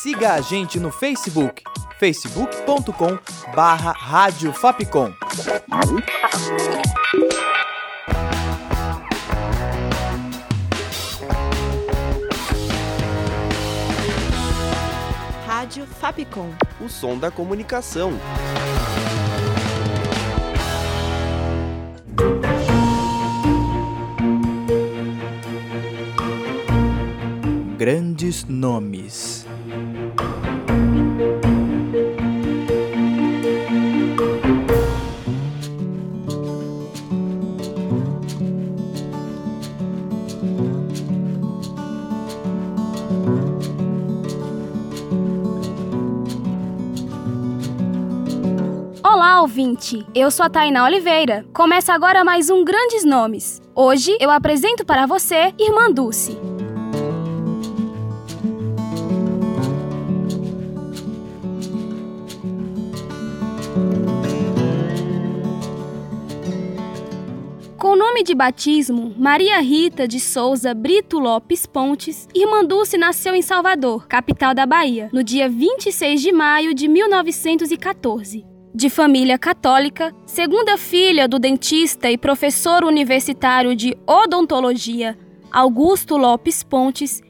Siga a gente no Facebook, facebook.com barra Rádio Fapcom. Rádio Fapcom. O som da comunicação. Grandes nomes. Olá, ouvinte! Eu sou a Tainá Oliveira. Começa agora mais um Grandes Nomes. Hoje eu apresento para você Irmã Dulce. Nome de batismo, Maria Rita de Souza Brito Lopes Pontes, Irmã Dulce nasceu em Salvador, capital da Bahia, no dia 26 de maio de 1914. De família católica, segunda filha do dentista e professor universitário de odontologia Augusto Lopes Pontes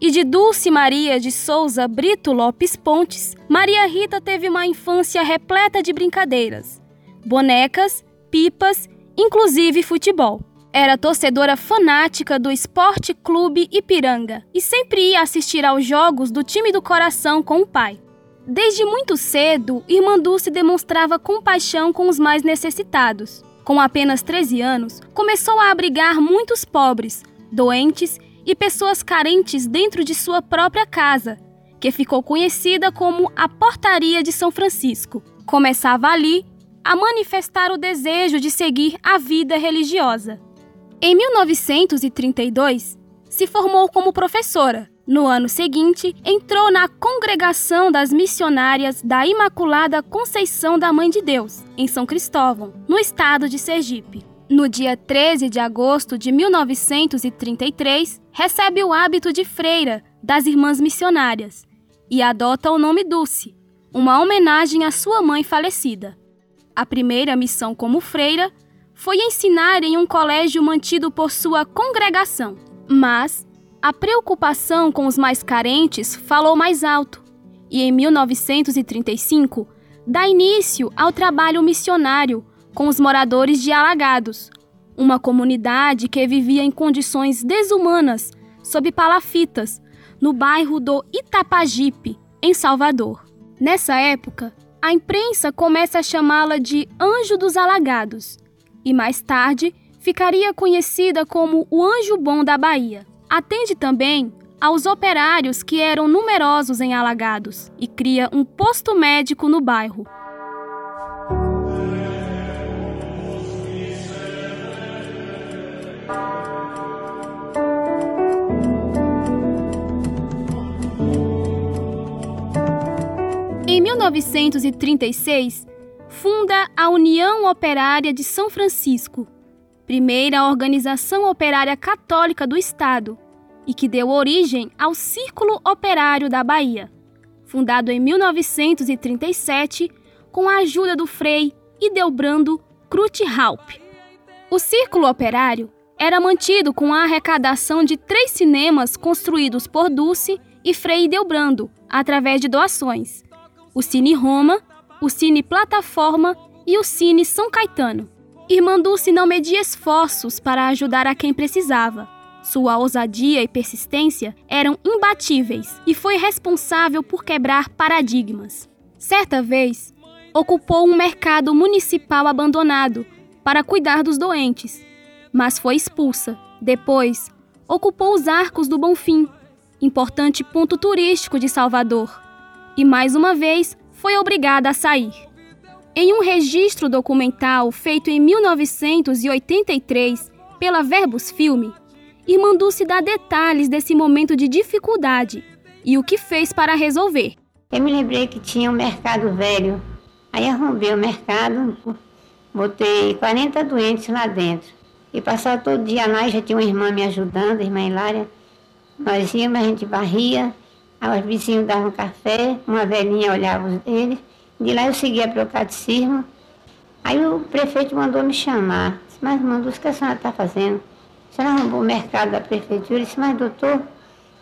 e de Dulce Maria de Souza Brito Lopes Pontes, Maria Rita teve uma infância repleta de brincadeiras, bonecas, pipas, inclusive futebol. Era torcedora fanática do Esporte Clube Ipiranga e sempre ia assistir aos jogos do time do coração com o pai. Desde muito cedo, Irmã Dulce demonstrava compaixão com os mais necessitados. Com apenas 13 anos, começou a abrigar muitos pobres, doentes e pessoas carentes dentro de sua própria casa, que ficou conhecida como a Portaria de São Francisco. Começava ali a manifestar o desejo de seguir a vida religiosa. Em 1932, se formou como professora. No ano seguinte, entrou na Congregação das Missionárias da Imaculada Conceição da Mãe de Deus, em São Cristóvão, no estado de Sergipe. No dia 13 de agosto de 1933, recebe o hábito de freira das Irmãs Missionárias e adota o nome Dulce, uma homenagem à sua mãe falecida. A primeira missão como freira foi ensinar em um colégio mantido por sua congregação, mas a preocupação com os mais carentes falou mais alto e, em 1935, dá início ao trabalho missionário com os moradores de Alagados, uma comunidade que vivia em condições desumanas sob palafitas, no bairro do Itapajipe, em Salvador. Nessa época, a imprensa começa a chamá-la de Anjo dos Alagados e mais tarde ficaria conhecida como o Anjo Bom da Bahia. Atende também aos operários que eram numerosos em Alagados e cria um posto médico no bairro. Em 1936, funda a União Operária de São Francisco, primeira organização operária católica do Estado, e que deu origem ao Círculo Operário da Bahia, fundado em 1937 com a ajuda do Frei Idelbrando Krutthaupt. O Círculo Operário era mantido com a arrecadação de três cinemas construídos por Dulce e Frei Idelbrando, através de doações: o Cine Roma, o Cine Plataforma e o Cine São Caetano. Irmã Dulce não media esforços para ajudar a quem precisava. Sua ousadia e persistência eram imbatíveis e foi responsável por quebrar paradigmas. Certa vez, ocupou um mercado municipal abandonado para cuidar dos doentes, mas foi expulsa. Depois, ocupou os Arcos do Bonfim, importante ponto turístico de Salvador, e mais uma vez foi obrigada a sair. Em um registro documental feito em 1983 pela Verbos Filme, Irmã Dulce dá detalhes desse momento de dificuldade e o que fez para resolver. Eu me lembrei que tinha um mercado velho. Aí arrombei o mercado, botei 40 doentes lá dentro. E passava todo dia lá, já tinha uma irmã me ajudando, a irmã Hilária. Nós íamos, a gente varria, os vizinhos davam café, uma velhinha olhava deles. De lá eu seguia para o catecismo. Aí o prefeito mandou me chamar. Disse, mas mandou, o que a senhora está fazendo? A senhora arrumou o mercado da prefeitura? Eu disse, mas doutor,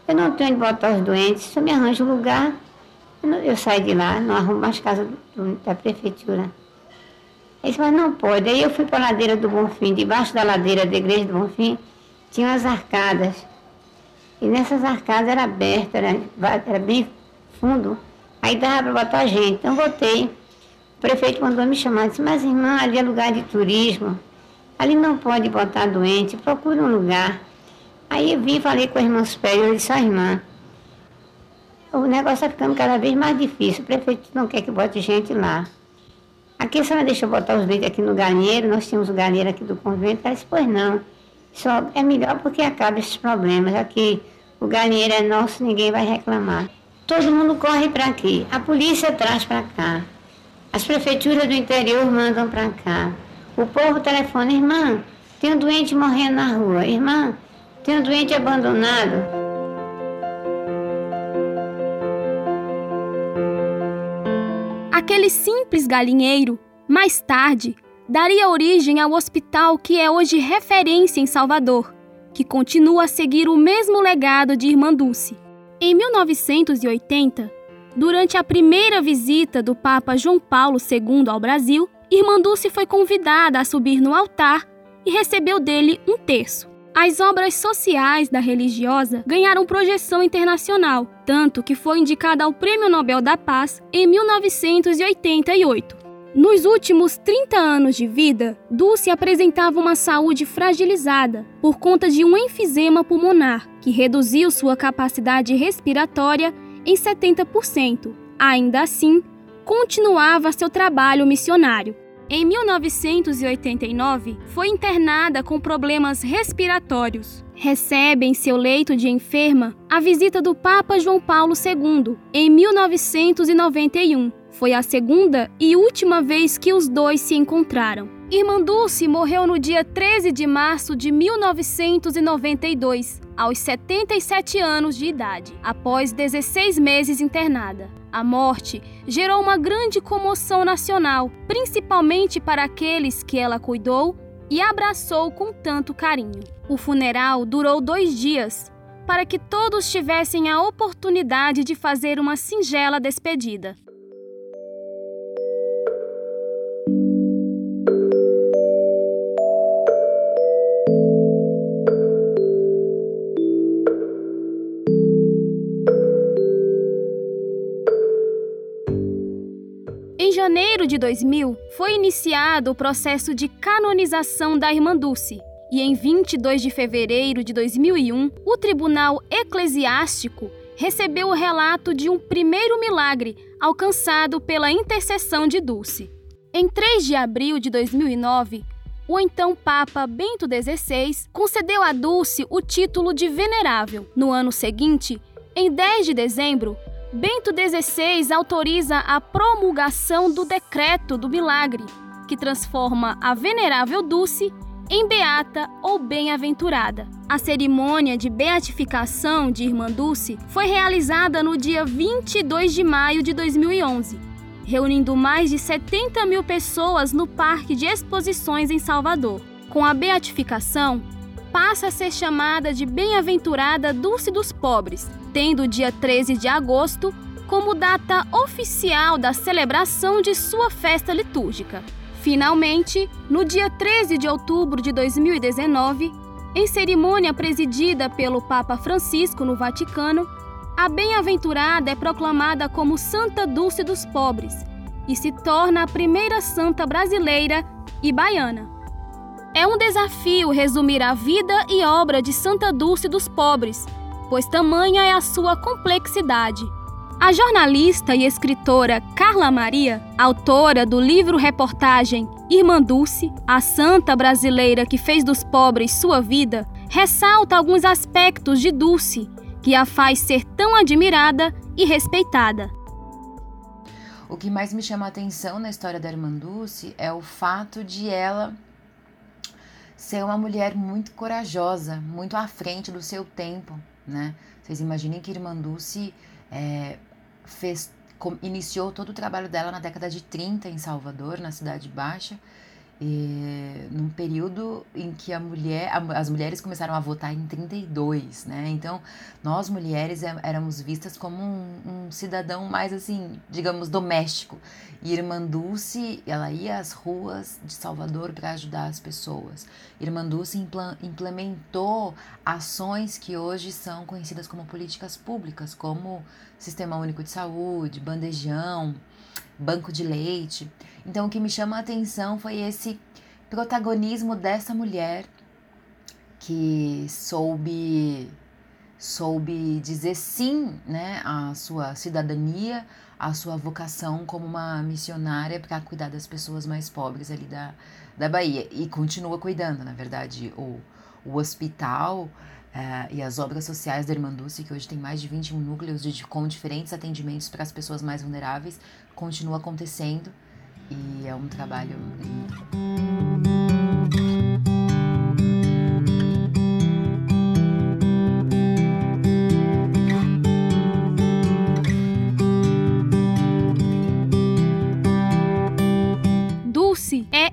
eu não tenho onde botar os doentes, se eu me arranjo lugar, eu, não, eu saio de lá, não arrumo mais casa do, da prefeitura. Ele disse, mas não pode. Aí eu fui para a ladeira do Bonfim, debaixo da ladeira da igreja do Bonfim, tinha umas arcadas. E nessas arcadas era aberta, era, era bem fundo. Aí dava para botar gente. Então voltei. O prefeito mandou me chamar. Disse, mas irmã, ali é lugar de turismo. Ali não pode botar doente, procura um lugar. Aí eu vim falei com a irmã superior, eu disse, irmã, o negócio está ficando cada vez mais difícil, o prefeito não quer que bote gente lá. Aqui a senhora deixou botar os leitos aqui no galinheiro, nós tínhamos o galinheiro aqui do convento, ela disse, pois não, só é melhor porque acaba esses problemas, aqui o galinheiro é nosso, ninguém vai reclamar. Todo mundo corre para aqui, a polícia traz para cá, as prefeituras do interior mandam para cá, o povo telefona, irmã, tem um doente morrendo na rua, irmã, tem um doente abandonado. Aquele simples galinheiro, mais tarde, daria origem ao hospital que é hoje referência em Salvador, que continua a seguir o mesmo legado de Irmã Dulce. Em 1980, durante a primeira visita do Papa João Paulo II ao Brasil, Irmã Dulce foi convidada a subir no altar e recebeu dele um terço. As obras sociais da religiosa ganharam projeção internacional, tanto que foi indicada ao Prêmio Nobel da Paz em 1988. Nos últimos 30 anos de vida, Dulce apresentava uma saúde fragilizada por conta de um enfisema pulmonar, que reduziu sua capacidade respiratória em 70%. Ainda assim, continuava seu trabalho missionário. Em 1989, foi internada com problemas respiratórios. Recebe em seu leito de enferma a visita do Papa João Paulo II em 1991. Foi a segunda e última vez que os dois se encontraram. Irmã Dulce morreu no dia 13 de março de 1992, aos 77 anos de idade, após 16 meses internada. A morte gerou uma grande comoção nacional, principalmente para aqueles que ela cuidou e abraçou com tanto carinho. O funeral durou dois dias, para que todos tivessem a oportunidade de fazer uma singela despedida. Janeiro de 2000, foi iniciado o processo de canonização da Irmã Dulce. E em 22 de fevereiro de 2001, o Tribunal Eclesiástico recebeu o relato de um primeiro milagre alcançado pela intercessão de Dulce. Em 3 de abril de 2009, o então Papa Bento XVI concedeu a Dulce o título de Venerável. No ano seguinte, em 10 de dezembro, Bento XVI autoriza a promulgação do Decreto do Milagre, que transforma a Venerável Dulce em beata ou bem-aventurada. A cerimônia de beatificação de Irmã Dulce foi realizada no dia 22 de maio de 2011, reunindo mais de 70 mil pessoas no Parque de Exposições em Salvador. Com a beatificação, passa a ser chamada de Bem-aventurada Dulce dos Pobres, tendo o dia 13 de agosto como data oficial da celebração de sua festa litúrgica. Finalmente, no dia 13 de outubro de 2019, em cerimônia presidida pelo Papa Francisco no Vaticano, a bem-aventurada é proclamada como Santa Dulce dos Pobres e se torna a primeira santa brasileira e baiana. É um desafio resumir a vida e obra de Santa Dulce dos Pobres, pois tamanha é a sua complexidade. A jornalista e escritora Carla Maria, autora do livro-reportagem Irmã Dulce, a santa brasileira que fez dos pobres sua vida, ressalta alguns aspectos de Dulce que a faz ser tão admirada e respeitada. O que mais me chama a atenção na história da Irmã Dulce é o fato de ela ser uma mulher muito corajosa, muito à frente do seu tempo, né? Vocês imaginem que Irmã Dulce é, fez, iniciou todo o trabalho dela na década de 30 em Salvador, na Cidade Baixa, e, num período em que a mulher, as mulheres começaram a votar em 32, né? Então, nós mulheres é, éramos vistas como um, um cidadão mais assim, digamos, doméstico. Irmã Dulce, ela ia às ruas de Salvador para ajudar as pessoas. Irmã Dulce implementou ações que hoje são conhecidas como políticas públicas, como Sistema Único de Saúde, bandejão, banco de leite. Então, o que me chama a atenção foi esse protagonismo dessa mulher que soube soube dizer sim, né, à sua cidadania, à sua vocação como uma missionária para cuidar das pessoas mais pobres ali da, da Bahia e continua cuidando, na verdade, o, o hospital Uh, e as obras sociais da Irmã Dulce, que hoje tem mais de 21 núcleos de, com diferentes atendimentos para as pessoas mais vulneráveis, continua acontecendo e é um trabalho lindo.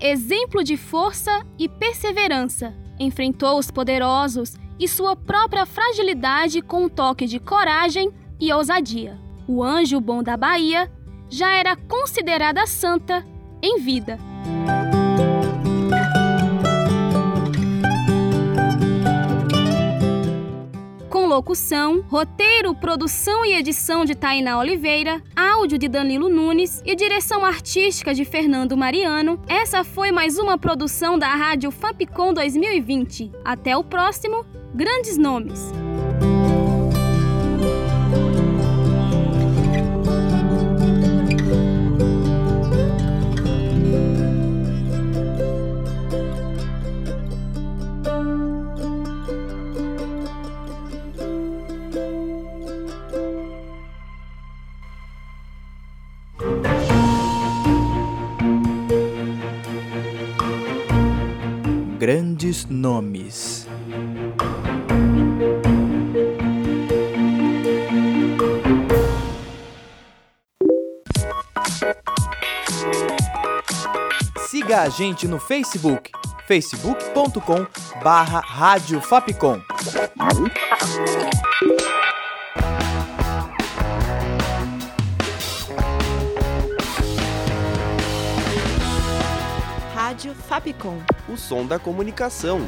Exemplo de força e perseverança. Enfrentou os poderosos e sua própria fragilidade com um toque de coragem e ousadia. O anjo bom da Bahia já era considerada santa em vida. Locução, roteiro, produção e edição de Tainá Oliveira, áudio de Danilo Nunes e direção artística de Fernando Mariano, essa foi mais uma produção da Rádio Fapcom 2020. Até o próximo grandes nomes. Grandes nomes. Siga a gente no Facebook, facebook.com barra Rádio Fapcom. O som da comunicação.